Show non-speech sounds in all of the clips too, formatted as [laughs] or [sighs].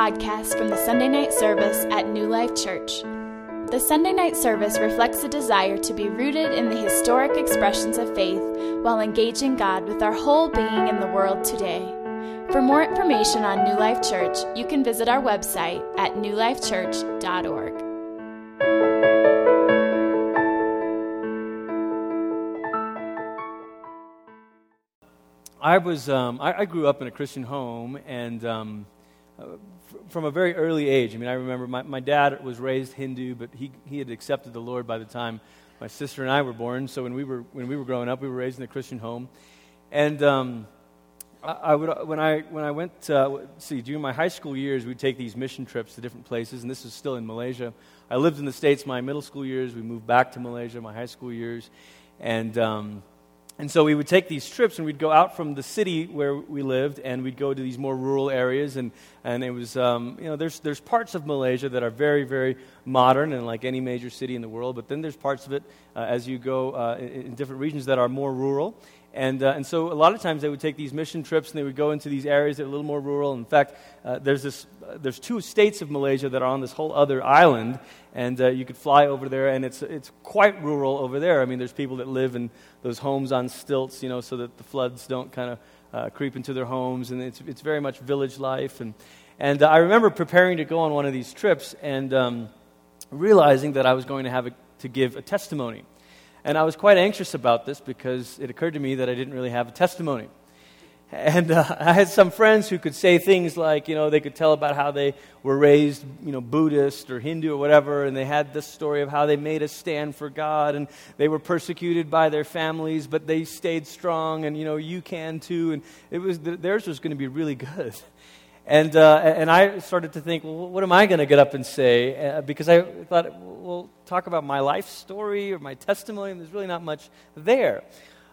podcast from the Sunday night service at New Life Church. The Sunday night service reflects a desire to be rooted in the historic expressions of faith while engaging God with our whole being in the world today. For more information on New Life Church, you can visit our website at newlifechurch.org. I was um, I, I, grew up in a Christian home, and um, from a very early age. I mean, I remember my, my dad was raised Hindu, but he he had accepted the Lord by the time my sister and I were born. So when we were when we were growing up, we were raised in a Christian home, and um, I, I, would when I when I went uh, see during my high school years, we'd take these mission trips to different places, and this is still in Malaysia. I lived in the states my middle school years. We moved back to Malaysia my high school years, and um, and so we would take these trips and we'd go out from the city where we lived and we'd go to these more rural areas. And, and it was, um, you know, there's, there's parts of Malaysia that are very, very modern and like any major city in the world. But then there's parts of it uh, as you go uh, in, in, different regions that are more rural. And, uh, and so a lot of times they would take these mission trips and they would go into these areas that are a little more rural. In fact, uh, there's, this, uh, there's two states of Malaysia that are on this whole other island, and uh, you could fly over there, and it's, it's quite rural over there. I mean, there's people that live in those homes on stilts, you know, so that the floods don't kind of uh, creep into their homes, and it's, it's very much village life. And, and uh, I remember preparing to go on one of these trips and um, realizing that I was going to have a, to give a testimony. And I was quite anxious about this because it occurred to me that I didn't really have a testimony. And uh, [laughs] I had some friends who could say things like, you know, they could tell about how they were raised, you know, Buddhist or Hindu or whatever, and they had this story of how they made a stand for God and they were persecuted by their families, but they stayed strong, and, you know, you can too. And it was, theirs was going to be really [laughs] good. And, uh, and I started to think, well, what am I going to get up and say? Uh, because I thought, well, talk about my life story or my testimony, and there's really not much there.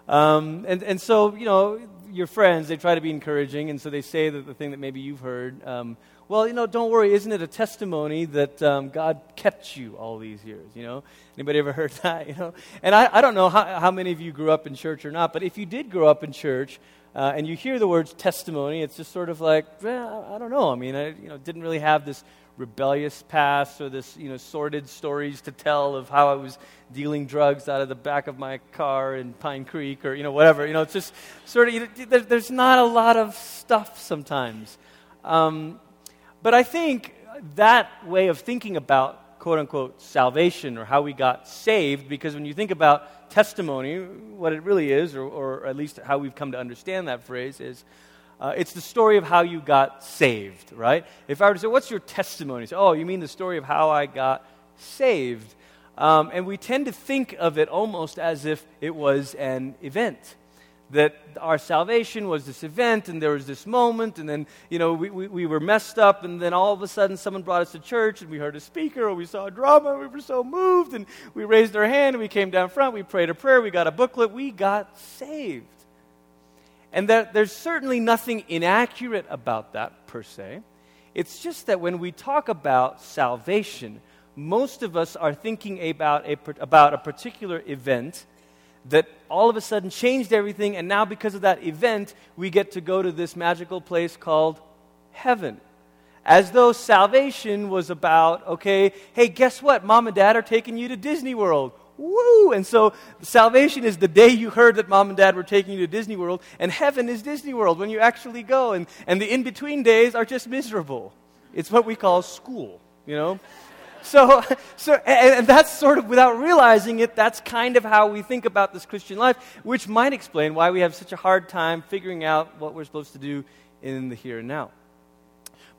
Um, and, and so, you know, your friends, they try to be encouraging, and so they say that the thing that maybe you've heard, um, well, you know, don't worry, isn't it a testimony that um, God kept you all these years, you know? Anybody ever [laughs] heard that, you know? And I, I don't know how, how many of you grew up in church or not, but if you did grow up in church, uh, and you hear the words testimony, it's just sort of like, well, I don't know. I mean, I you know, didn't really have this rebellious past or this you know sordid stories to tell of how I was dealing drugs out of the back of my car in Pine Creek or you know whatever. You know, it's just sort of you know, there's not a lot of stuff sometimes. Um, but I think that way of thinking about quote unquote salvation or how we got saved, because when you think about testimony, what it really is, or, or at least how we've come to understand that phrase, is uh, it's the story of how you got saved, right? If I were to say, What's your testimony? Say, oh, you mean the story of how I got saved? Um, and we tend to think of it almost as if it was an event that our salvation was this event and there was this moment and then you know we, we, we, were messed up and then all of a sudden someone brought us to church and we heard a speaker or we saw a drama and we were so moved and we raised our hand and we came down front we prayed a prayer we got a booklet we got saved. And that there's certainly nothing inaccurate about that per se. It's just that when we talk about salvation most of us are thinking about a, about a particular event that all of a sudden changed everything, and now because of that event, we get to go to this magical place called heaven. As though salvation was about, okay, hey, guess what? Mom and dad are taking you to Disney World. Woo! And so salvation is the day you heard that mom and dad were taking you to Disney World, and heaven is Disney World when you actually go. And, and the in between days are just miserable. It's what we call school, you know? So, so and, that's sort of, without realizing it, that's kind of how we think about this Christian life, which might explain why we have such a hard time figuring out what we're supposed to do in the here and now.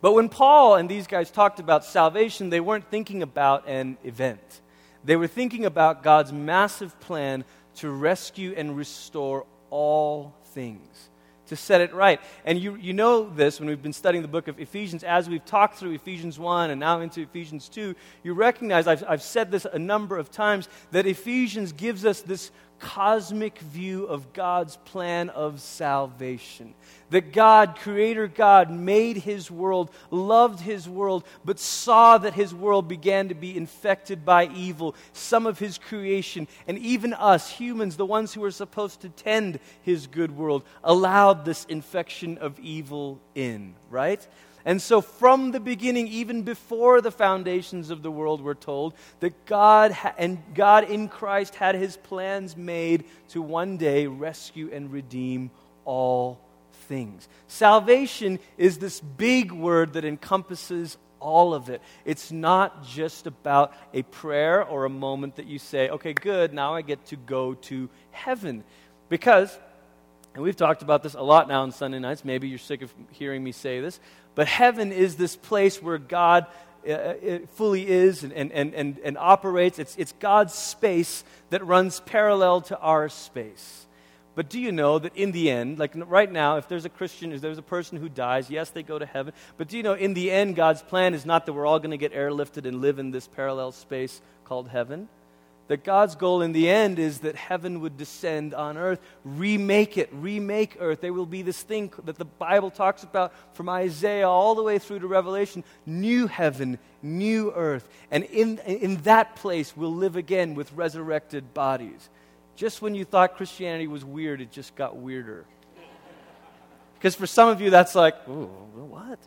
But when Paul and these guys talked about salvation, they weren't thinking about an event. They were thinking about God's massive plan to rescue and restore all things to set it right. And you, you know this when we've been studying the book of Ephesians. As we've talked through Ephesians 1 and now into Ephesians 2, you recognize, I've, I've said this a number of times, that Ephesians gives us this cosmic view of God's plan of salvation. That God, Creator God, made His world, loved His world, but saw that His world began to be infected by evil, some of His creation, and even us, humans, the ones who are supposed to tend His good world, allowed this infection of evil in, right? And so, from the beginning, even before the foundations of the world, we're told that God ha- and God in Christ had his plans made to one day rescue and redeem all things. Salvation is this big word that encompasses all of it. It's not just about a prayer or a moment that you say, okay, good, now I get to go to heaven. Because, and we've talked about this a lot now on Sunday nights, maybe you're sick of hearing me say this, but heaven is this place where God uh, uh fully is and, and, and, and operates. It's, it's God's space that runs parallel to our space. But do you know that in the end, like right now, if there's a Christian, if there's a person who dies, yes, they go to heaven. But do you know, in the end, God's plan is not that we're all going to get airlifted and live in this parallel space called heaven. That God's goal in the end is that heaven would descend on earth, remake it, remake earth. There will be this thing that the Bible talks about from Isaiah all the way through to Revelation new heaven, new earth. And in, in that place, we'll live again with resurrected bodies. Just when you thought Christianity was weird, it just got weirder. Because for some of you, that's like, oh, what?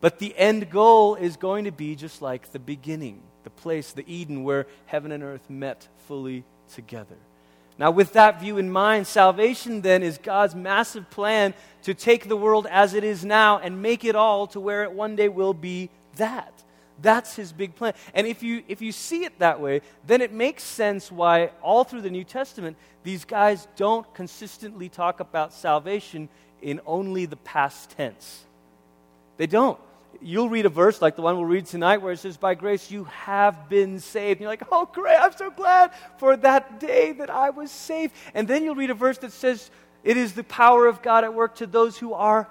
But the end goal is going to be just like the beginning, the place, the Eden, where heaven and earth met fully together. Now, with that view in mind, salvation then is God's massive plan to take the world as it is now and make it all to where it one day will be that. That's his big plan. And if you, if you see it that way, then it makes sense why all through the New Testament, these guys don't consistently talk about salvation in only the past tense. They don't. You'll read a verse like the one we'll read tonight where it says, By grace you have been saved. And you're like, Oh, great, I'm so glad for that day that I was saved. And then you'll read a verse that says, It is the power of God at work to those who are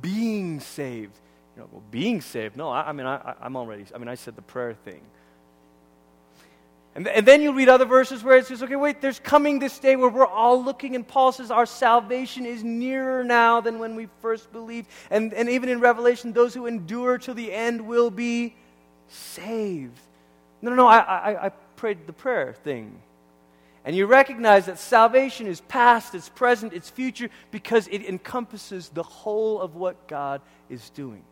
being saved. You know, well, being saved. No, I, I mean, I, I'm already, I mean, I said the prayer thing. And, th- and then you read other verses where it says, okay, wait, there's coming this day where we're all looking, and Paul says our salvation is nearer now than when we first believed. And, and even in Revelation, those who endure to the end will be saved. No, no, no, I, I, I prayed the prayer thing. And you recognize that salvation is past, it's present, it's future, because it encompasses the whole of what God is doing.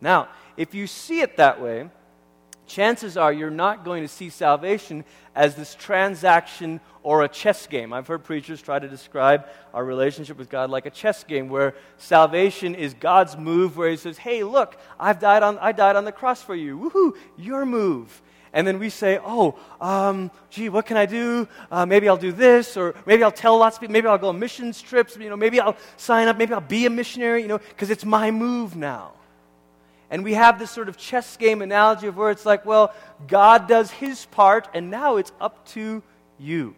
Now, if you see it that way, chances are you're not going to see salvation as this transaction or a chess game. I've heard preachers try to describe our relationship with God like a chess game where salvation is God's move where he says, "Hey, look, I've died on I died on the cross for you. Woohoo, your move." And then we say, "Oh, um, gee, what can I do? Uh, maybe I'll do this, or maybe I'll tell lots of people. Maybe I'll go on missions trips. You know, maybe I'll sign up. Maybe I'll be a missionary. You know, because it's my move now." And we have this sort of chess game analogy of where it's like, well, God does his part, and now it's up to you.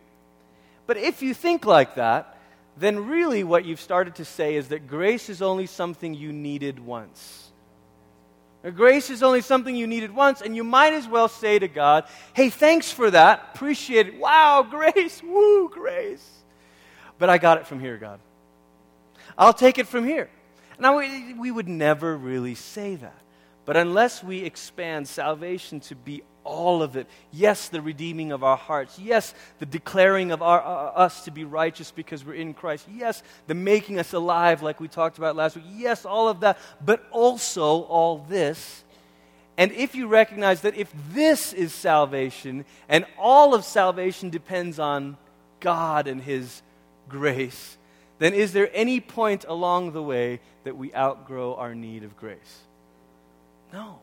But if you think like that, then really what you've started to say is that grace is only something you needed once. Grace is only something you needed once, and you might as well say to God, hey, thanks for that. Appreciate it. Wow, [laughs] grace. Woo, grace. But I got it from here, God. I'll take it from here. Now, we, we would never really say that. But unless we expand salvation to be all of it, yes, the redeeming of our hearts, yes, the declaring of our, uh, us to be righteous because we're in Christ, yes, the making us alive like we talked about last week, yes, all of that, but also all this. And if you recognize that if this is salvation and all of salvation depends on God and His grace, then is there any point along the way that we outgrow our need of grace? No.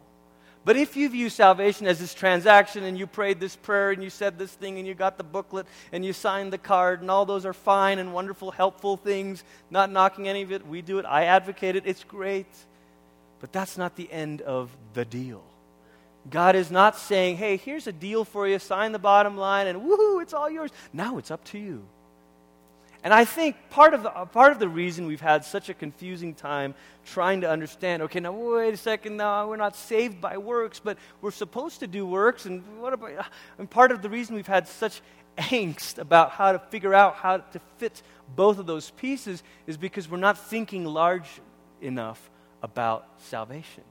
But if you view salvation as this transaction and you prayed this prayer and you said this thing and you got the booklet and you signed the card and all those are fine and wonderful, helpful things, not knocking any of it, we do it, I advocate it, it's great. But that's not the end of the deal. God is not saying, hey, here's a deal for you, sign the bottom line, and woohoo, it's all yours. Now it's up to you. And I think part of, the, uh, part of the reason we've had such a confusing time trying to understand okay, now wait a second, now we're not saved by works, but we're supposed to do works. And, what about, uh, and part of the reason we've had such angst about how to figure out how to fit both of those pieces is because we're not thinking large enough about salvation,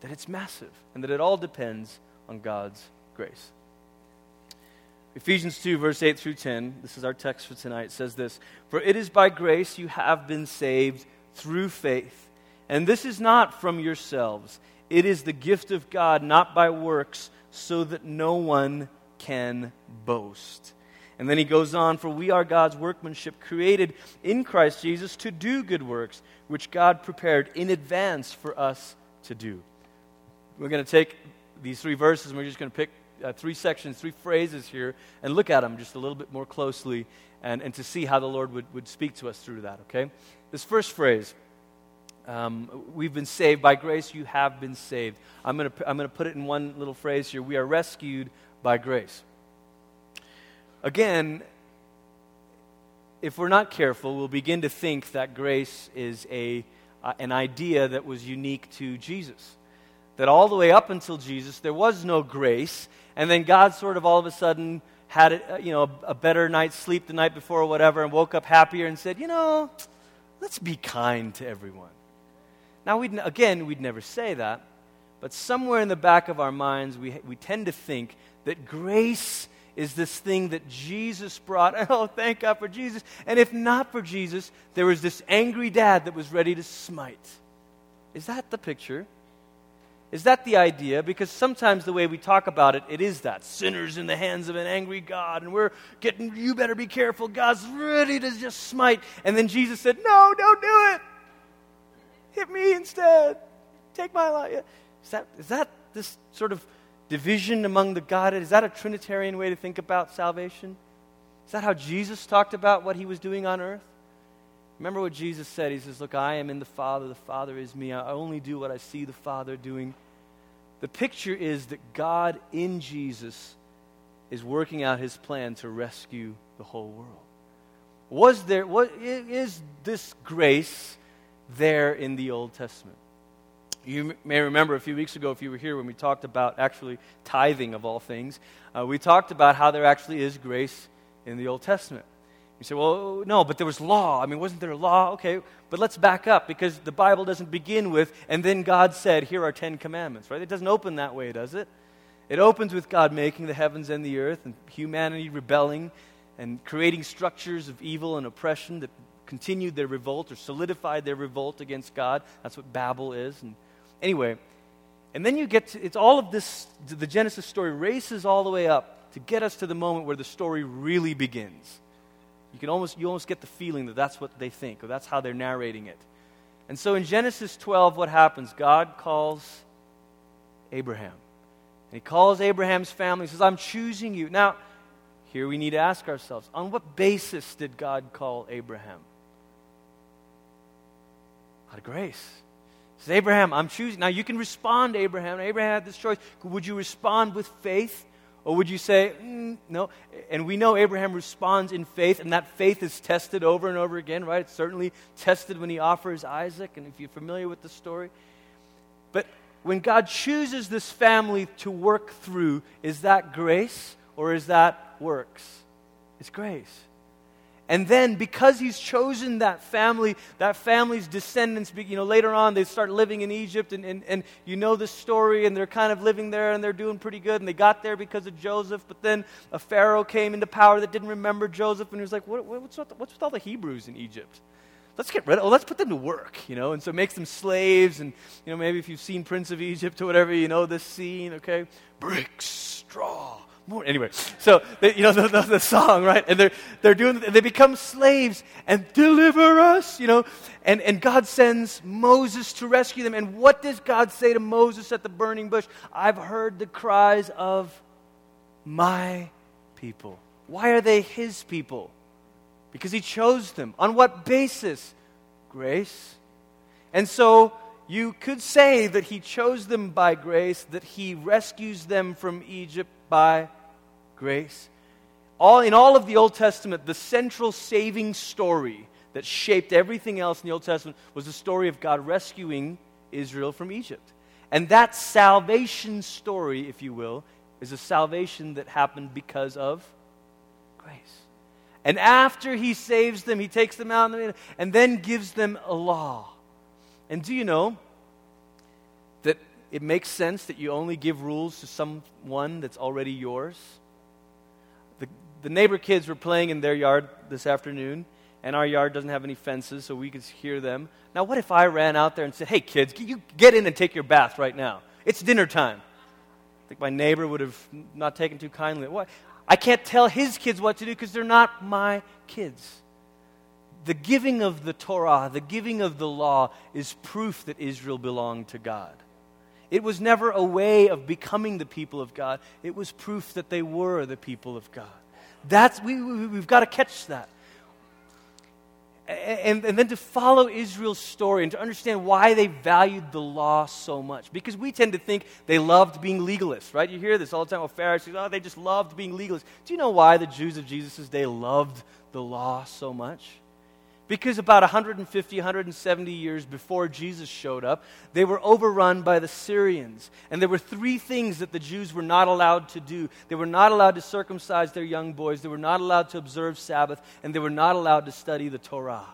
that it's massive, and that it all depends on God's grace. Ephesians 2, verse 8 through 10, this is our text for tonight, says this For it is by grace you have been saved through faith And this is not from yourselves, it is the gift of God, not by works, so that no one can boast. And then he goes on, For we are God's workmanship, created in Christ Jesus to do good works, which God prepared in advance for us to do. We're going to take these three verses and we're just going to pick uh, three sections, three phrases here, and look at them just a little bit more closely and, and to see how the Lord would, would speak to us through that, okay? This first phrase, um, we've been saved by grace, you have been saved. I'm going to I'm going to put it in one little phrase here. We are rescued by grace. Again, if we're not careful, we'll begin to think that grace is a, uh, an idea that was unique to Jesus. That all the way up until Jesus, there was no grace, and then God sort of all of a sudden had a, uh, you know, a, better night's sleep the night before or whatever, and woke up happier and said, you know, let's be kind to everyone. Now, we'd, again, we'd never say that, but somewhere in the back of our minds, we, we tend to think that grace is this thing that Jesus brought. [laughs] Oh, thank God for Jesus. And if not for Jesus, there was this angry dad that was ready to smite. Is that the picture? Is that the idea? Because sometimes the way we talk about it, it is that sinners in the hands of an angry God, and we're getting, you better be careful. God's ready to just smite. And then Jesus said, No, don't do it. Hit me instead. Take my life. Is that, is that this sort of division among the Godhead? Is that a Trinitarian way to think about salvation? Is that how Jesus talked about what he was doing on earth? Remember what Jesus said? He says, Look, I am in the Father, the Father is me. I only do what I see the Father doing. The picture is that God in Jesus is working out his plan to rescue the whole world. Was there, what, is this grace there in the Old Testament? You may remember a few weeks ago, if you were here, when we talked about actually tithing of all things, uh, we talked about how there actually is grace in the Old Testament. You say, well, no, but there was law. I mean, wasn't there law? Okay, but let's back up because the Bible doesn't begin with, and then God said, here are Ten Commandments, right? It doesn't open that way, does it? It opens with God making the heavens and the earth and humanity rebelling and creating structures of evil and oppression that continued their revolt or solidified their revolt against God. That's what Babel is. And anyway, and then you get to, it's all of this, the Genesis story races all the way up to get us to the moment where the story really begins. You can almost, you almost get the feeling that that's what they think, or that's how they're narrating it. And so in Genesis 12, what happens? God calls Abraham. And he calls Abraham's family. He says, I'm choosing you. Now, here we need to ask ourselves on what basis did God call Abraham? Out of grace. Says, Abraham, I'm choosing. Now, you can respond, Abraham. Abraham had this choice. Would you respond with faith? Or would you say, mm, no? And we know Abraham responds in faith, and that faith is tested over and over again, right? It's certainly tested when he offers Isaac, and if you're familiar with the story. But when God chooses this family to work through, is that grace or is that works? It's grace. And then, because he's chosen that family, that family's descendants, you know, later on they start living in Egypt, and, and, and you know the story, and they're kind of living there, and they're doing pretty good, and they got there because of Joseph, but then a Pharaoh came into power that didn't remember Joseph, and he was like, what, what's, with, what's with all the Hebrews in Egypt? Let's get rid of, oh, let's put them to work, you know, and so makes them slaves, and, you know, maybe if you've seen Prince of Egypt or whatever, you know this scene, okay? Bricks, straw, more. Anyway, so they, you know the, [laughs] the, the, song, right? And they're they're doing. They become slaves and deliver us, you know. And and God sends Moses to rescue them. And what does God say to Moses at the burning bush? I've heard the cries of my people. Why are they His people? Because He chose them. On what basis? Grace. And so you could say that he chose them by grace, that he rescues them from Egypt by grace. All, in all of the Old Testament, the central saving story that shaped everything else in the Old Testament was the story of God rescuing Israel from Egypt. And that salvation story, if you will, is a salvation that happened because of grace. And after he saves them, he takes them out and then gives them a law. And do you know that it makes sense that you only give rules to someone that's already yours? The, the neighbor kids were playing in their yard this afternoon, and our yard doesn't have any fences, so we could hear them. Now, what if I ran out there and said, Hey, kids, you get in and take your bath right now? It's dinner time. I think my neighbor would have not taken too kindly. What? I can't tell his kids what to do because they're not my kids. The giving of the Torah, the giving of the law, is proof that Israel belonged to God. It was never a way of becoming the people of God, it was proof that they were the people of God. That's, we, we, we've got to catch that. And, and, then to follow Israel's story and to understand why they valued the law so much. Because we tend to think they loved being legalists, right? You hear this all the time with Pharisees, oh, they just loved being legalists. Do you know why the Jews of Jesus' day loved the law so much? Because about 150, 170 years before Jesus showed up, they were overrun by the Syrians. And there were three things that the Jews were not allowed to do they were not allowed to circumcise their young boys, they were not allowed to observe Sabbath, and they were not allowed to study the Torah.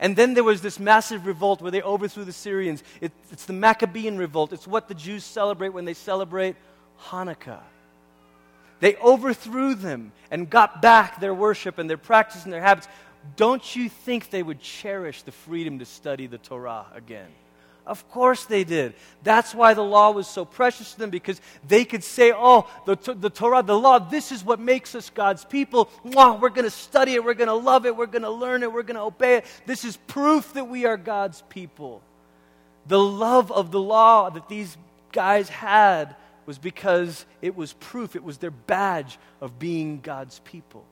And then there was this massive revolt where they overthrew the Syrians. It, it's the Maccabean revolt. It's what the Jews celebrate when they celebrate Hanukkah. They overthrew them and got back their worship and their practice and their habits don't you think they would cherish the freedom to study the Torah again? Of course they did. That's why the law was so precious to them because they could say, oh, the, the Torah, the law, this is what makes us God's people. Mwah, we're going to study it. We're going to love it. We're going to learn it. We're going to obey it. This is proof that we are God's people. The love of the law that these guys had was because it was proof, it was their badge of being God's people.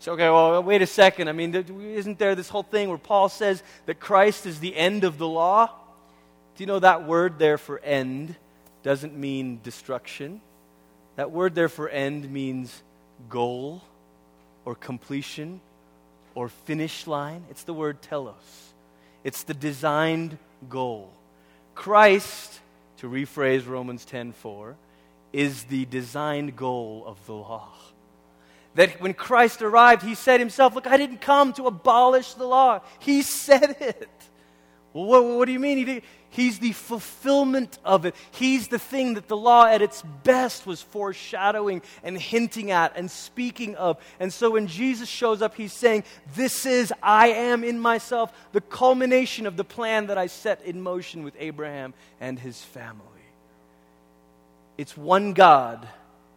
So, okay, well, wait a second. I mean, isn't there this whole thing where Paul says that Christ is the end of the law? Do you know that word there for end doesn't mean destruction? That word there for end means goal or completion or finish line. It's the word telos, it's the designed goal. Christ, to rephrase Romans 10:4, is the designed goal of the law that when Christ arrived, he said himself, Look, I didn't come to abolish the law. He [laughs] said it. Well, what, what do you mean? He he's the fulfillment of it. He's the thing that the law at its best was foreshadowing and hinting at and speaking of. And so when Jesus shows up, he's saying, This is, I am in myself, the culmination of the plan that I set in motion with Abraham and his family. It's one God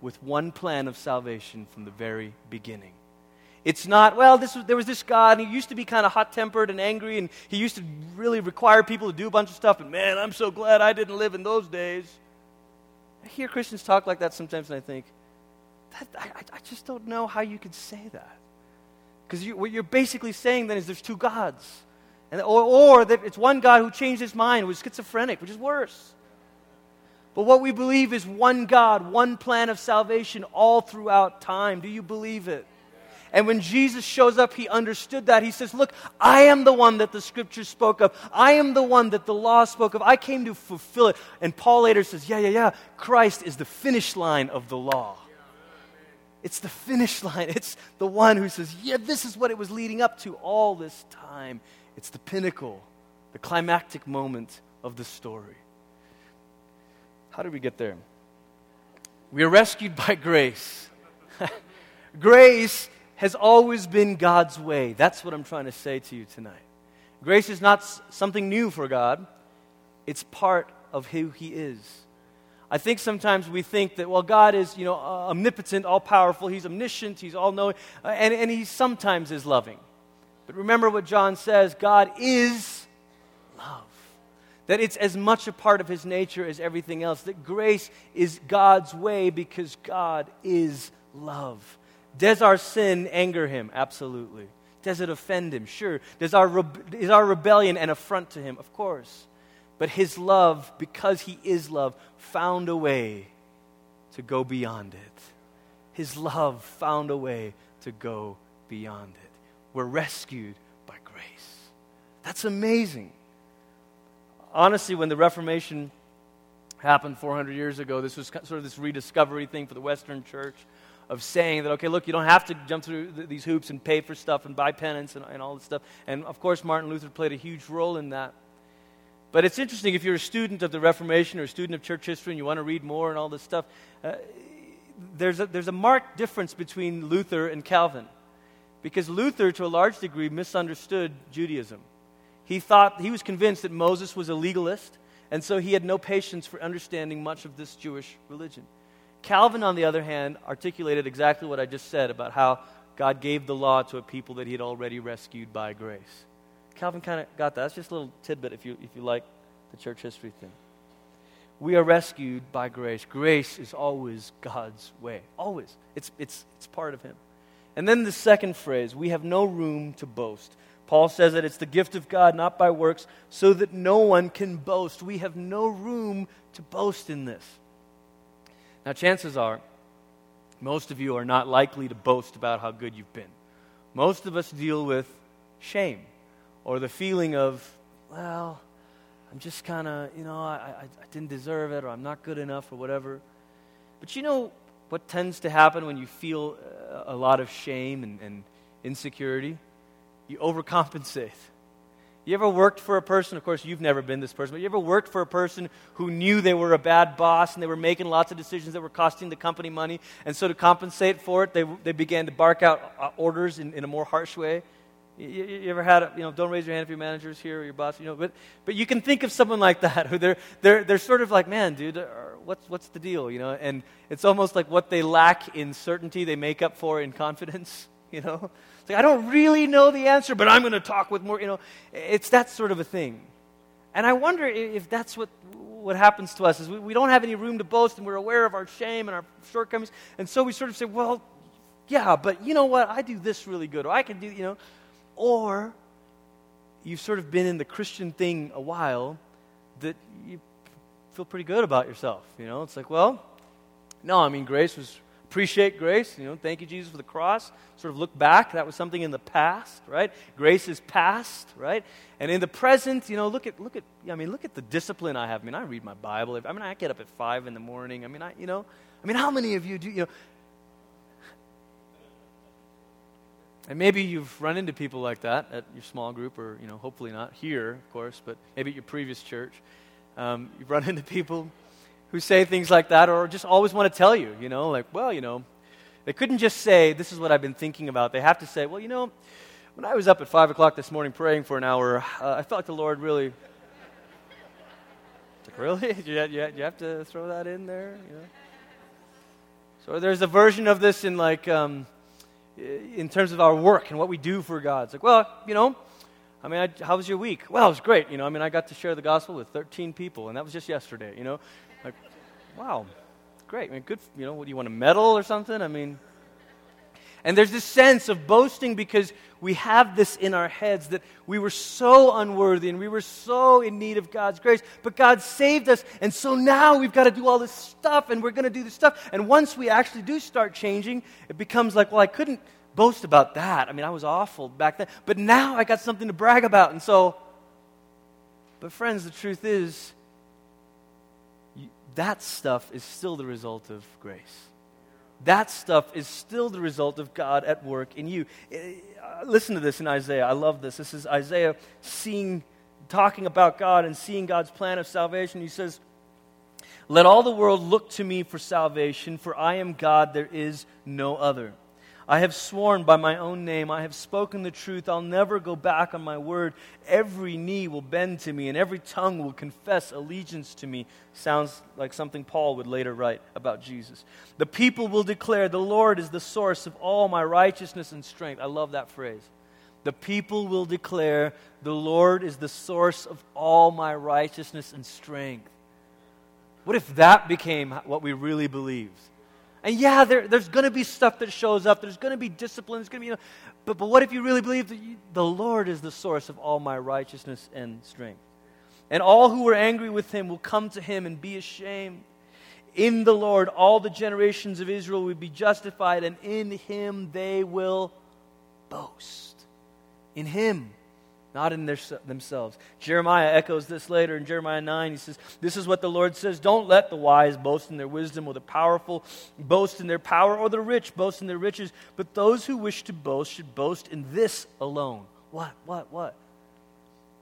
with one plan of salvation from the very beginning. It's not, well, this was, there was this God, and he used to be kind of hot tempered and angry, and he used to really require people to do a bunch of stuff, and man, I'm so glad I didn't live in those days. I hear Christians talk like that sometimes, and I think, I, I, just don't know how you could say that. Because you, what you're basically saying then is there's two gods. And, or, or that it's one God who changed his mind, was schizophrenic, which is worse. But what we believe is one God, one plan of salvation all throughout time. Do you believe it? And when Jesus shows up, he understood that. He says, Look, I am the one that the scriptures spoke of. I am the one that the law spoke of. I came to fulfill it. And Paul later says, Yeah, yeah, yeah. Christ is the finish line of the law. It's the finish line. It's the one who says, Yeah, this is what it was leading up to all this time. It's the pinnacle, the climactic moment of the story. How did we get there? We are rescued by grace. [laughs] grace has always been God's way. That's what I'm trying to say to you tonight. Grace is not something new for God, it's part of who He is. I think sometimes we think that, well, God is, you know, omnipotent, all powerful, He's omniscient, He's all knowing, uh, and, and He sometimes is loving. But remember what John says God is love that it's as much a part of his nature as everything else, that grace is God's way because God is love. Does our sin anger him? Absolutely. Does it offend him? Sure. Does our, re- is our rebellion an affront to him? Of course. But his love, because he is love, found a way to go beyond it. His love found a way to go beyond it. We're rescued by grace. That's amazing honestly, when the Reformation happened 400 years ago, this was sort of this rediscovery thing for the Western church of saying that, okay, look, you don't have to jump through th- these hoops and pay for stuff and buy penance and, and all this stuff. And of course, Martin Luther played a huge role in that. But it's interesting if you're a student of the Reformation or a student of church history and you want to read more and all this stuff, uh, there's, a, there's a marked difference between Luther and Calvin. Because Luther, to a large degree, misunderstood Judaism. He thought, he was convinced that Moses was a legalist, and so he had no patience for understanding much of this Jewish religion. Calvin, on the other hand, articulated exactly what I just said about how God gave the law to a people that he had already rescued by grace. Calvin kind of got that. That's just a little tidbit if you, if you like the church history thing. We are rescued by grace. Grace is always God's way. Always. It's, it's, it's part of Him. And then the second phrase, we have no room to boast. Paul says that it's the gift of God, not by works, so that no one can boast. We have no room to boast in this. Now, chances are, most of you are not likely to boast about how good you've been. Most of us deal with shame or the feeling of, well, I'm just kind of, you know, I, I, I didn't deserve it or I'm not good enough or whatever. But you know, what tends to happen when you feel uh, a lot of shame and, and insecurity? You overcompensate. You ever worked for a person, of course, you've never been this person, but you ever worked for a person who knew they were a bad boss and they were making lots of decisions that were costing the company money, and so to compensate for it, they, they began to bark out uh, orders in, in a more harsh way? You, you, ever had, a, you know, don't raise your hand if your manager's here or your boss, you know, but, but you can think of someone like that who they're, they're, they're sort of like, man, dude, uh, what's, what's the deal, you know? And it's almost like what they lack in certainty, they make up for in confidence, [laughs] you know? It's like, I don't really know the answer, but I'm going to talk with more, you know? It's that sort of a thing. And I wonder if that's what, what happens to us is we, we don't have any room to boast and we're aware of our shame and our shortcomings. And so we sort of say, well, yeah, but you know what? I do this really good. Or I can do, you know. Or you've sort of been in the Christian thing a while that you feel pretty good about yourself. You know, it's like, well, no, I mean, grace was, appreciate grace. You know, thank you, Jesus, for the cross. Sort of look back. That was something in the past, right? Grace is past, right? And in the present, you know, look at, look at, I mean, look at the discipline I have. I mean, I read my Bible. I mean, I get up at five in the morning. I mean, I, you know, I mean, how many of you do, you know, And maybe you've run into people like that at your small group, or, you know, hopefully not here, of course, but maybe at your previous church. Um, you've run [laughs] into people who say things like that, or just always want to tell you, you know, like, well, you know, they couldn't just say, this is what I've been thinking about. They have to say, well, you know, when I was up at 5 o'clock this morning praying for an hour, uh, I felt like the Lord really. like, really? [laughs] you, you, you have to throw that in there? You know? So there's a version of this in like. Um, in terms of our work and what we do for God. It's like, well, you know, I mean, I, how was your week? Well, it was great. You know, I mean, I got to share the gospel with 13 people, and that was just yesterday. You know, like, wow, great. I mean, good. You know, what do you want a medal or something? I mean, and there's this sense of boasting because we have this in our heads that we were so unworthy and we were so in need of God's grace, but God saved us. And so now we've got to do all this stuff and we're going to do this stuff. And once we actually do start changing, it becomes like, well, I couldn't boast about that. I mean, I was awful back then, but now I got something to brag about. And so, but friends, the truth is, that stuff is still the result of grace that stuff is still the result of God at work in you. Eh, uh, listen to this in Isaiah. I love this. This is Isaiah seeing, talking about God and seeing God's plan of salvation. He says, Let all the world look to me for salvation, for I am God, there is no other. I have sworn by my own name, I have spoken the truth, I'll never go back on my word. Every knee will bend to me, and every tongue will confess allegiance to me. Sounds like something Paul would later write about Jesus. The people will declare, The Lord is the source of all my righteousness and strength. I love that phrase. The people will declare, The Lord is the source of all my righteousness and strength. What if that became what we really believed? And yeah, there, there's going to be stuff that shows up. There's going to be discipline. There's going to be, you know, but, but what if you really believe that you, the Lord is the source of all my righteousness and strength? And all who were angry with him will come to him and be ashamed. In the Lord, all the generations of Israel will be justified, and in him they will boast. In him not in their, themselves. Jeremiah echoes this later in Jeremiah 9. He says, This is what the Lord says Don't let the wise boast in their wisdom, or the powerful boast in their power, or the rich boast in their riches, but those who wish to boast should boast in this alone. What, what, what?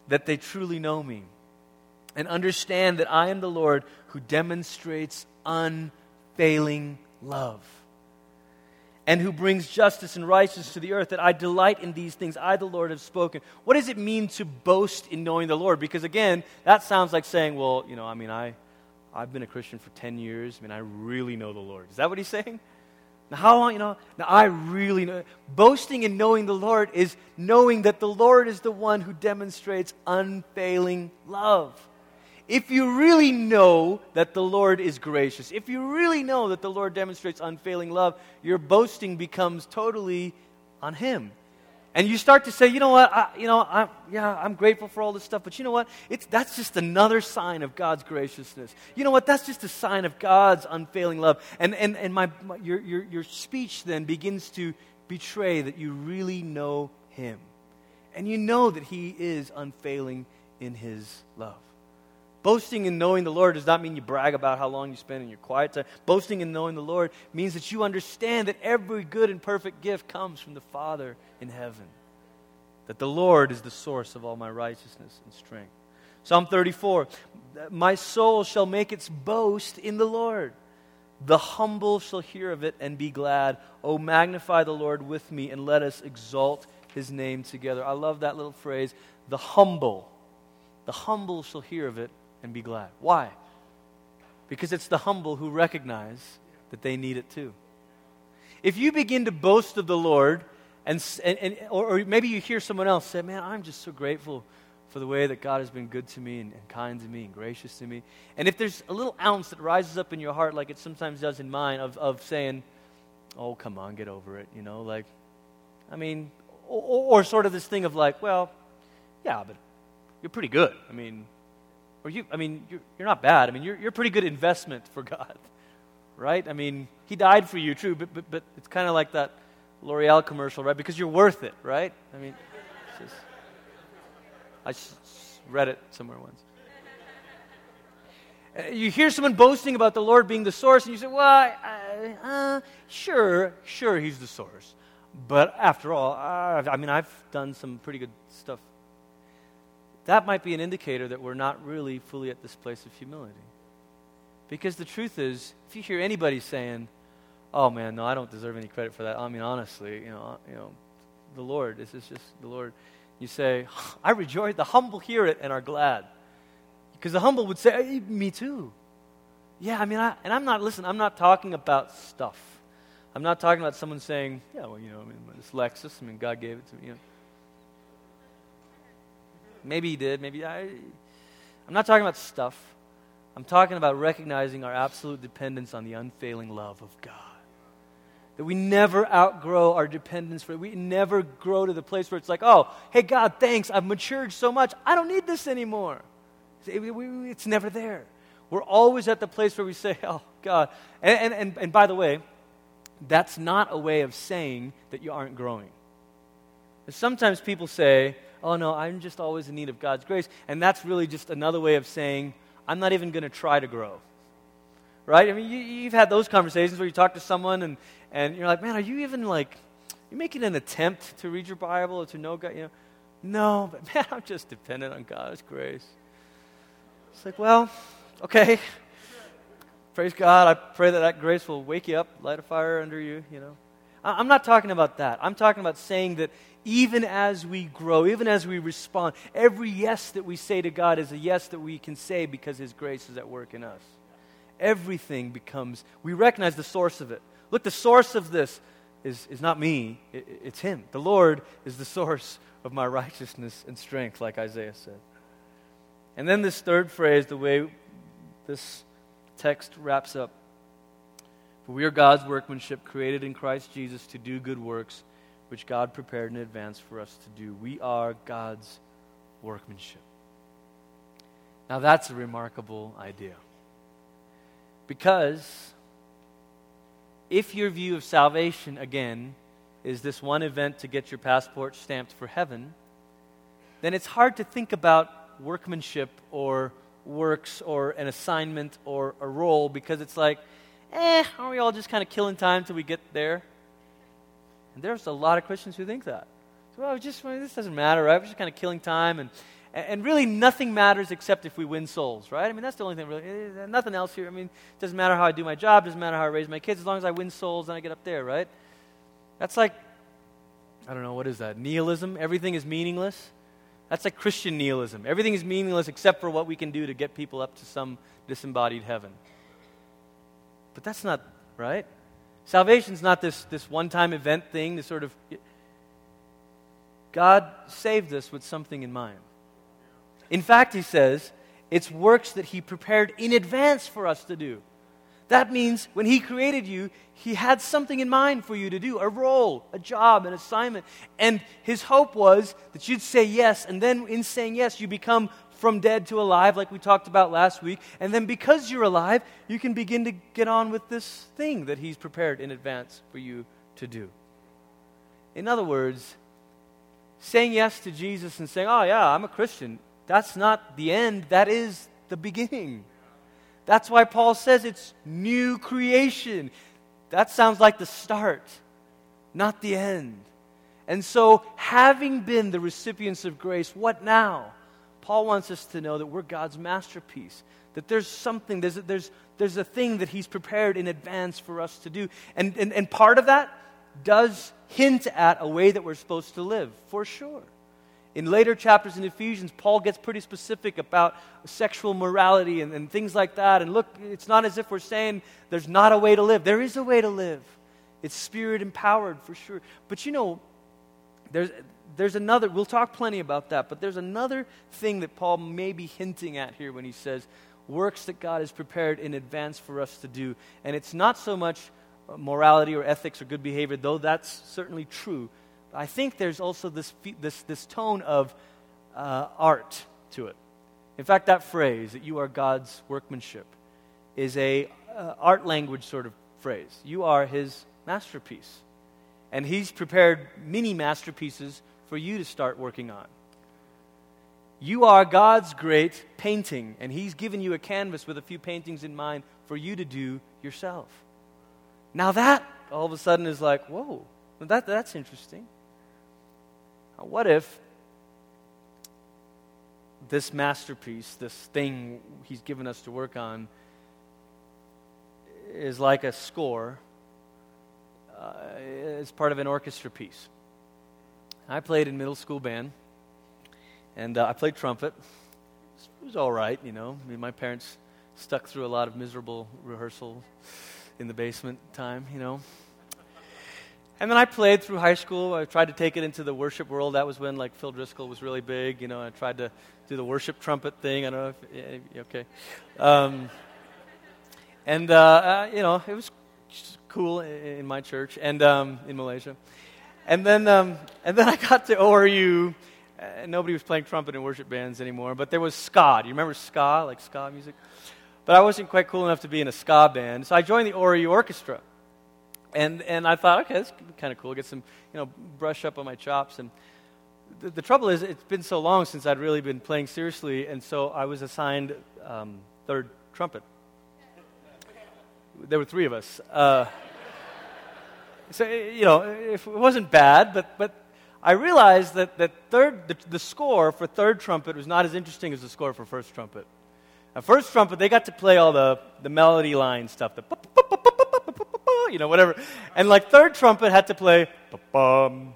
That they truly know me and understand that I am the Lord who demonstrates unfailing love and who brings justice and righteousness to the earth, that I delight in these things. I, the Lord, have spoken. What does it mean to boast in knowing the Lord? Because again, that sounds like saying, well, you know, I mean, I, I've been a Christian for 10 years. I mean, I really know the Lord. Is that what he's saying? Now, how long, you know? Now, I really know. Boasting in knowing the Lord is knowing that the Lord is the one who demonstrates unfailing love. If you really know that the Lord is gracious, if you really know that the Lord demonstrates unfailing love, your boasting becomes totally on Him. And you start to say, you know what, I, you know, I, yeah, I'm grateful for all this stuff, but you know what? It's, that's just another sign of God's graciousness. You know what? That's just a sign of God's unfailing love. And, and, and my, my your, your, your speech then begins to betray that you really know Him. And you know that He is unfailing in His love. Boasting in knowing the Lord does not mean you brag about how long you spend in your quiet time. Boasting in knowing the Lord means that you understand that every good and perfect gift comes from the Father in heaven. That the Lord is the source of all my righteousness and strength. Psalm 34 My soul shall make its boast in the Lord. The humble shall hear of it and be glad. Oh, magnify the Lord with me and let us exalt his name together. I love that little phrase. The humble. The humble shall hear of it and be glad. Why? Because it's the humble who recognize that they need it too. If you begin to boast of the Lord, and, and, and or, or, maybe you hear someone else say, Man, I'm just so grateful for the way that God has been good to me and, and kind to me and gracious to me. And if there's a little ounce that rises up in your heart, like it sometimes does in mine, of, of saying, Oh, come on, get over it, you know, like, I mean, or, or sort of this thing of like, Well, yeah, but you're pretty good. I mean, or you, I mean, you're, you're not bad. I mean, you're, you're a pretty good investment for [laughs] God, right? I mean, He died for you, true, but, but, but it's kind of like that L'Oreal commercial, right? Because you're worth it, right? I mean, just, I just read it somewhere once. Uh, you hear someone boasting about the Lord being the source, and you say, well, I, uh, sure, sure, He's the source. But after all, I mean, I've done some pretty good stuff that might be an indicator that we're not really fully at this place of humility. Because the truth is, if you hear anybody saying, "Oh man, no, I don't deserve any credit for that," I mean, honestly, you know, you know, the Lord. This is just the Lord. You say, "I rejoice." The humble hear it and are glad, because the humble would say, hey, "Me too." Yeah, I mean, I, and I'm not. Listen, I'm not talking about stuff. I'm not talking about someone saying, "Yeah, well, you know, I mean, this Lexus. I mean, God gave it to me." You know. Maybe he did. Maybe I. I'm not talking about stuff. I'm talking about recognizing our absolute dependence on the unfailing love of God. That we never outgrow our dependence for it. We never grow to the place where it's like, oh, hey, God, thanks. I've matured so much. I don't need this anymore. It's never there. We're always at the place where we say, [laughs] oh, God. And, and, and, and by the way, that's not a way of saying that you aren't growing. Sometimes people say, oh no, I'm just always in need of God's grace. And that's really just another way of saying, I'm not even going to try to grow. Right? I mean, you, have had those conversations where you talk to someone and, and you're like, man, are you even like, you making an attempt to read your Bible or to know God? You know, no, but [laughs] man, I'm just dependent on God's grace. It's like, well, okay. Praise God. I pray that that grace will wake you up, light a fire under you, you know. I'm not talking about that. I'm talking about saying that even as we grow, even as we respond, every yes that we say to God is a yes that we can say because His grace is at work in us. Everything becomes, we recognize the source of it. Look, the source of this is, is not me, it, it's Him. The Lord is the source of my righteousness and strength, like Isaiah said. And then this third phrase, the way this text wraps up. For we are God's workmanship, created in Christ Jesus to do good works which God prepared in advance for us to do. We are God's workmanship. Now, that's a remarkable idea. Because if your view of salvation, again, is this one event to get your passport stamped for heaven, then it's hard to think about workmanship or works or an assignment or a role because it's like, eh, aren't we all just kind of killing time till we get there? And there's a lot of Christians who think that. So, well, just well, this doesn't matter, right? We're just kind of killing time, and and really nothing matters except if we win souls, right? I mean, that's the only thing really. Eh, nothing else here. I mean, it doesn't matter how I do my job, doesn't matter how I raise my kids, as long as I win souls and I get up there, right? That's like, I don't know, what is that? Nihilism? Everything is meaningless? That's like Christian nihilism. Everything is meaningless except for what we can do to get people up to some disembodied heaven. But that's not right. Salvation's not this, this one time event thing, this sort of. God saved us with something in mind. In fact, he says, it's works that he prepared in advance for us to do. That means when he created you, he had something in mind for you to do a role, a job, an assignment. And his hope was that you'd say yes, and then in saying yes, you become from dead to alive, like we talked about last week. And then because you're alive, you can begin to get on with this thing that he's prepared in advance for you to do. In other words, saying yes to Jesus and saying, Oh, yeah, I'm a Christian, that's not the end, that is the beginning. That's why Paul says it's new creation. That sounds like the start, not the end. And so, having been the recipients of grace, what now? Paul wants us to know that we're God's masterpiece, that there's something, there's a, there's, there's a thing that He's prepared in advance for us to do. And, and, and part of that does hint at a way that we're supposed to live, for sure. In later chapters in Ephesians, Paul gets pretty specific about sexual morality and, and, things like that. And look, it's not as if we're saying there's not a way to live. There is a way to live. It's spirit empowered for sure. But you know, there's, there's another, we'll talk plenty about that, but there's another thing that Paul may be hinting at here when he says works that God has prepared in advance for us to do. And it's not so much morality or ethics or good behavior, though that's certainly true. I think there's also this, this, this tone of uh, art to it. In fact, that phrase, that you are God's workmanship, is a uh, art language sort of phrase. You are his masterpiece. And he's prepared many masterpieces for you to start working on. You are God's great painting, and he's given you a canvas with a few paintings in mind for you to do yourself. Now, that all of a sudden is like, whoa, that, that's interesting. What if this masterpiece, this thing he's given us to work on, is like a score uh, as part of an orchestra piece? I played in middle school band, and uh, I played trumpet. It was all right, you know. I mean, my parents stuck through a lot of miserable rehearsal in the basement time, you know. And then I played through high school. I tried to take it into the worship world. That was when like Phil Driscoll was really big. You know, I tried to do the worship trumpet thing. I don't know if yeah, okay. Um, and uh, uh, you know, it was cool in, my church and um, in Malaysia. And then um, and then I got to ORU. And nobody was playing trumpet in worship bands anymore, but there was ska. Do you remember ska, like ska music? But I wasn't quite cool enough to be in a ska band, so I joined the ORU orchestra. And, and I thought, okay, be kind of cool. Get some, you know, brush up on my chops. And the, the, trouble is, it's been so long since I'd really been playing seriously, and so I was assigned um, third trumpet. There were three of us. Uh, so, you know, it wasn't bad, but, but I realized that, that third, the, the score for third trumpet was not as interesting as the score for first trumpet. At first trumpet, they got to play all the, the melody line stuff, the you know, whatever. And like third trumpet had to play, I mean,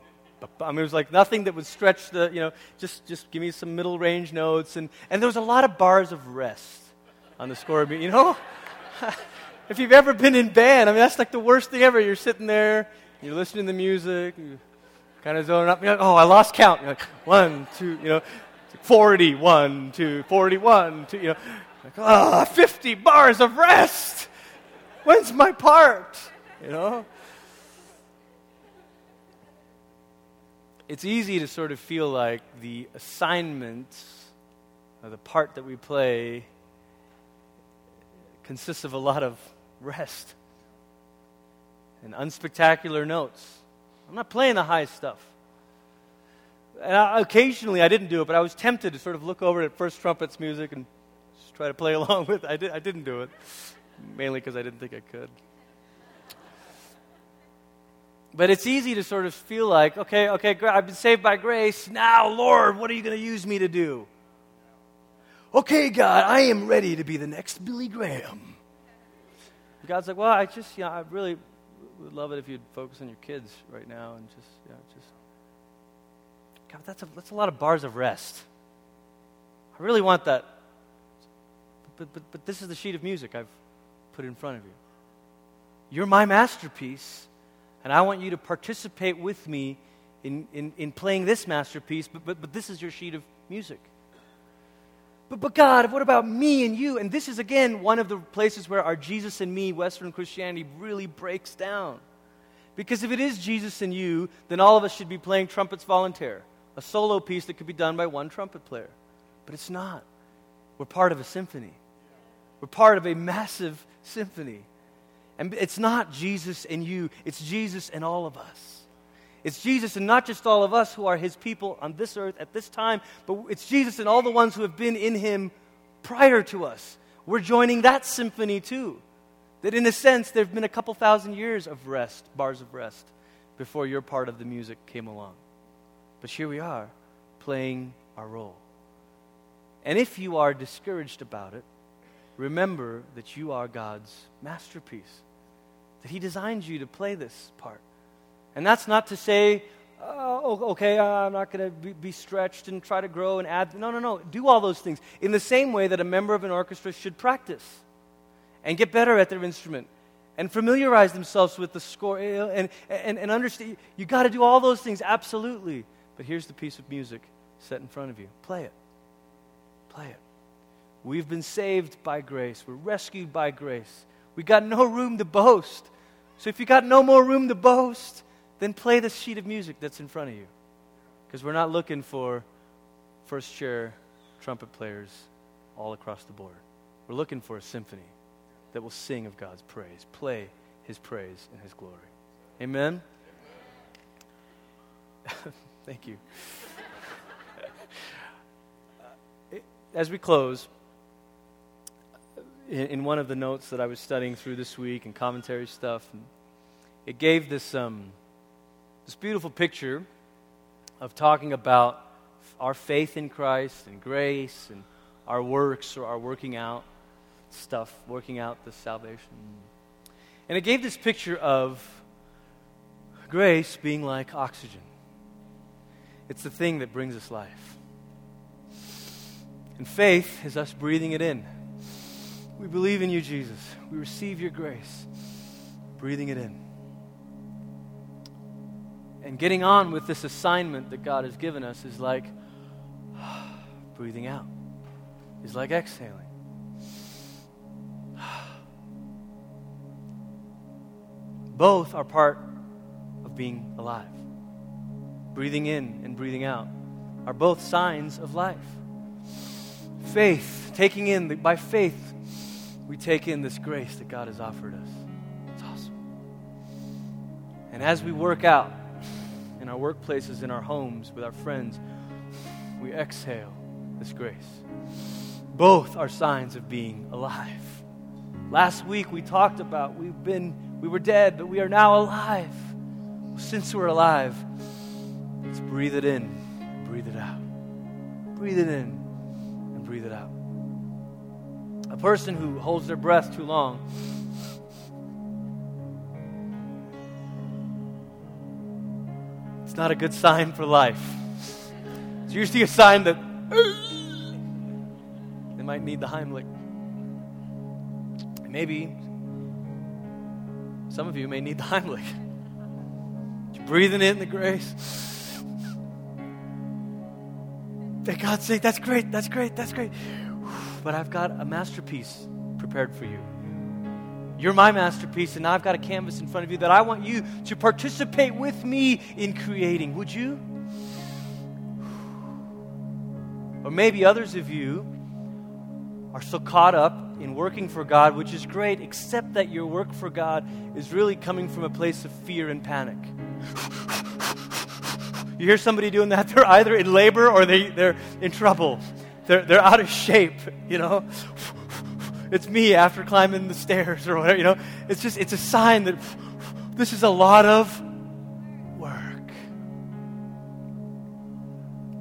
it was like nothing that would stretch the, you know, just, just give me some middle range notes. And, and there was a lot of bars of rest on the score. You know, [laughs] if you've ever been in band, I mean, that's like the worst thing ever. You're sitting there, you're listening to the music, you kind of zoning up. You're like, oh, I lost count. You're like, one, two, you know, 40, one, two, 41, two, you know, like, oh, 50 bars of rest. When's my part? You know? It's easy to sort of feel like the assignment or the part that we play consists of a lot of rest and unspectacular notes. I'm not playing the high stuff. And I, occasionally I didn't do it, but I was tempted to sort of look over at First Trumpet's music and just try to play [laughs] along with it. I, did, I didn't do it mainly because I didn't think I could. But it's easy to sort of feel like, okay, okay, I've been saved by grace. Now, Lord, what are you going to use me to do? Okay, God, I am ready to be the next Billy Graham. God's like, well, I just, you know, I really would love it if you'd focus on your kids right now and just, yeah, just. God, that's a, that's a lot of bars of rest. I really want that. But, but, but this is the sheet of music I've put in front of you. You're my masterpiece, and I want you to participate with me in, in, in playing this masterpiece, but, but, but this is your sheet of music. But, but God, what about me and you? And this is, again, one of the places where our Jesus and me, Western Christianity, really breaks down. Because if it is Jesus and you, then all of us should be playing trumpet's voluntary, a solo piece that could be done by one trumpet player. But it's not. We're part of a symphony, we're part of a massive symphony. And it's not Jesus and you, it's Jesus and all of us. It's Jesus and not just all of us who are his people on this earth at this time, but it's Jesus and all the ones who have been in him prior to us. We're joining that symphony too. That in a sense, there have been a couple thousand years of rest, bars of rest, before your part of the music came along. But here we are, playing our role. And if you are discouraged about it, remember that you are God's masterpiece, that He designed you to play this part. And that's not to say, oh, okay, uh, I'm not going to be, stretched and try to grow and add. No, no, no. Do all those things in the same way that a member of an orchestra should practice and get better at their instrument and familiarize themselves with the score and, and, and understand. You got to do all those things, absolutely. But here's the piece of music set in front of you play it. Play it. We've been saved by grace, we're rescued by grace. We got no room to boast. So if you got no more room to boast, then play the sheet of music that's in front of you. Because we're not looking for first chair trumpet players all across the board. We're looking for a symphony that will sing of God's praise, play his praise and his glory. Amen? [laughs] Thank you. [laughs] As we close, in, one of the notes that I was studying through this week and commentary stuff, it gave this. Um, this beautiful picture of talking about our faith in Christ and grace and our works or our working out stuff, working out the salvation. And it gave this picture of grace being like oxygen. It's the thing that brings us life. And faith is us breathing it in. We believe in you, Jesus. We receive your grace, breathing it in and getting on with this assignment that God has given us is like [sighs] breathing out, is like exhaling. [sighs] Both are part of being alive. Breathing in and breathing out are both signs of life. Faith, taking in, the, by faith, we take in this grace that God has offered us. It's awesome. And as we work out, in our workplaces, in our homes, with our friends, we exhale this grace. Both are signs of being alive. Last week we talked about we've been, we were dead, but we are now alive. Since we're alive, let's breathe it in, breathe it out. Breathe it in and breathe it out. A person who holds their breath too long Not a good sign for life. It's usually a sign that they might need the Heimlich. maybe some of you may need the Heimlich. You're breathing in the grace. That God's saying, that's great, that's great, that's great. But I've got a masterpiece prepared for you. You're my masterpiece, and I've got a canvas in front of you that I want you to participate with me in creating. Would you? Or maybe others of you are so caught up in working for God, which is great, except that your work for God is really coming from a place of fear and panic. You hear somebody doing that, [laughs] they're either in labor or they, they're in trouble. They're, they're out of shape, you know it's me after climbing the stairs or whatever, you know. It's just, it's a sign that this is a lot of work.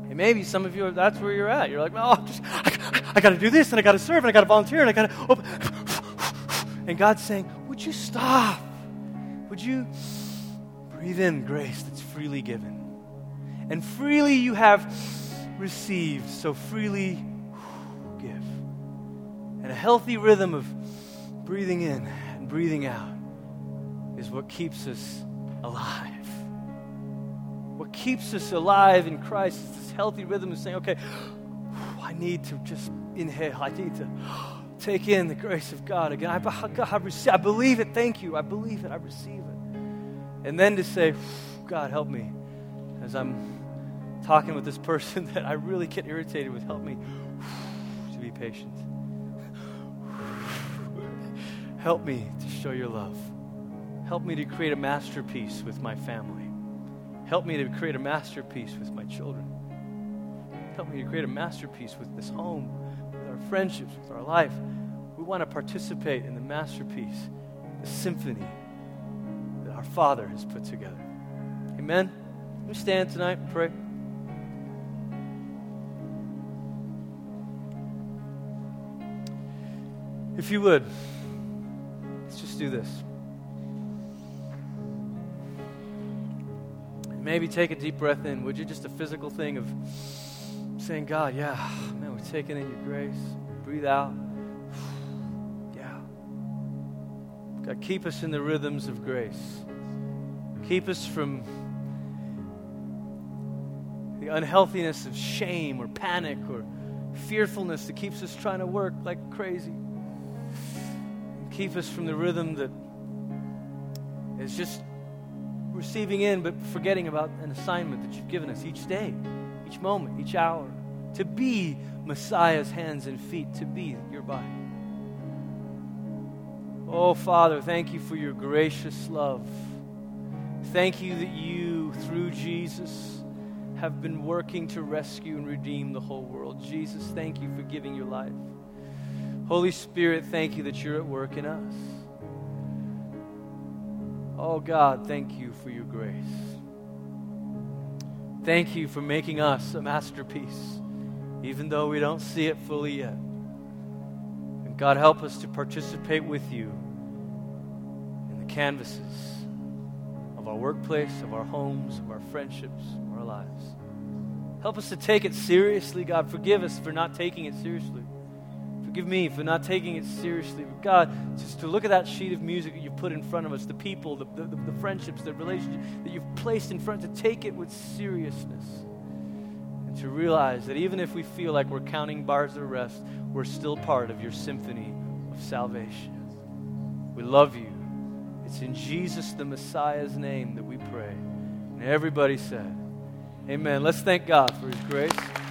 And maybe some of you, that's where you're at. You're like, well, just, I, I got to do this and I got to serve and I got to volunteer and I got to. Oh. And God's saying, would you stop? would you breathe in grace that's freely given? And freely you have received, so freely. And a healthy rhythm of breathing in and breathing out is what keeps us alive. What keeps us alive in Christ is this healthy rhythm of saying, okay, I need to just inhale. I need to take in the grace of God again. I, God, I, receive, I believe it. Thank you. I believe it. I receive it. And then to say, God, help me as I'm talking with this person [laughs] that I really get irritated with. Help me to be patient. Help me to show your love. Help me to create a masterpiece with my family. Help me to create a masterpiece with my children. Help me to create a masterpiece with this home, with our friendships, with our life. We want to participate in the masterpiece, the symphony that our Father has put together. Amen. We stand tonight and pray. If you would, do this. Maybe take a deep breath in. Would you? Just a physical thing of saying, God, yeah, man, we're taking in your grace. Breathe out. [sighs] Yeah. God, keep us in the rhythms of grace. Keep us from the unhealthiness of shame or panic or fearfulness that keeps us trying to work like crazy. Keep us from the rhythm that is just receiving in, but forgetting about an assignment that you've given us each day, each moment, each hour, to be Messiah's hands and feet, to be your body. Oh, Father, thank you for your gracious love. Thank you that you, through Jesus, have been working to rescue and redeem the whole world. Jesus, thank you for giving your life. Holy Spirit, thank you that you're at work in us. Oh God, thank you for your grace. Thank you for making us a masterpiece, even though we don't see it fully yet. And God, help us to participate with you in the canvases of our workplace, of our homes, of our friendships, of our lives. Help us to take it seriously, God. Forgive us for not taking it seriously. Forgive me for not taking it seriously. But God, just to look at that sheet of music that you've put in front of us, the people, the, the, the friendships, the relationships that you've placed in front, to take it with seriousness. And to realize that even if we feel like we're counting bars of rest, we're still part of your symphony of salvation. We love you. It's in Jesus the Messiah's name that we pray. And everybody said, Amen. Let's thank God for his grace.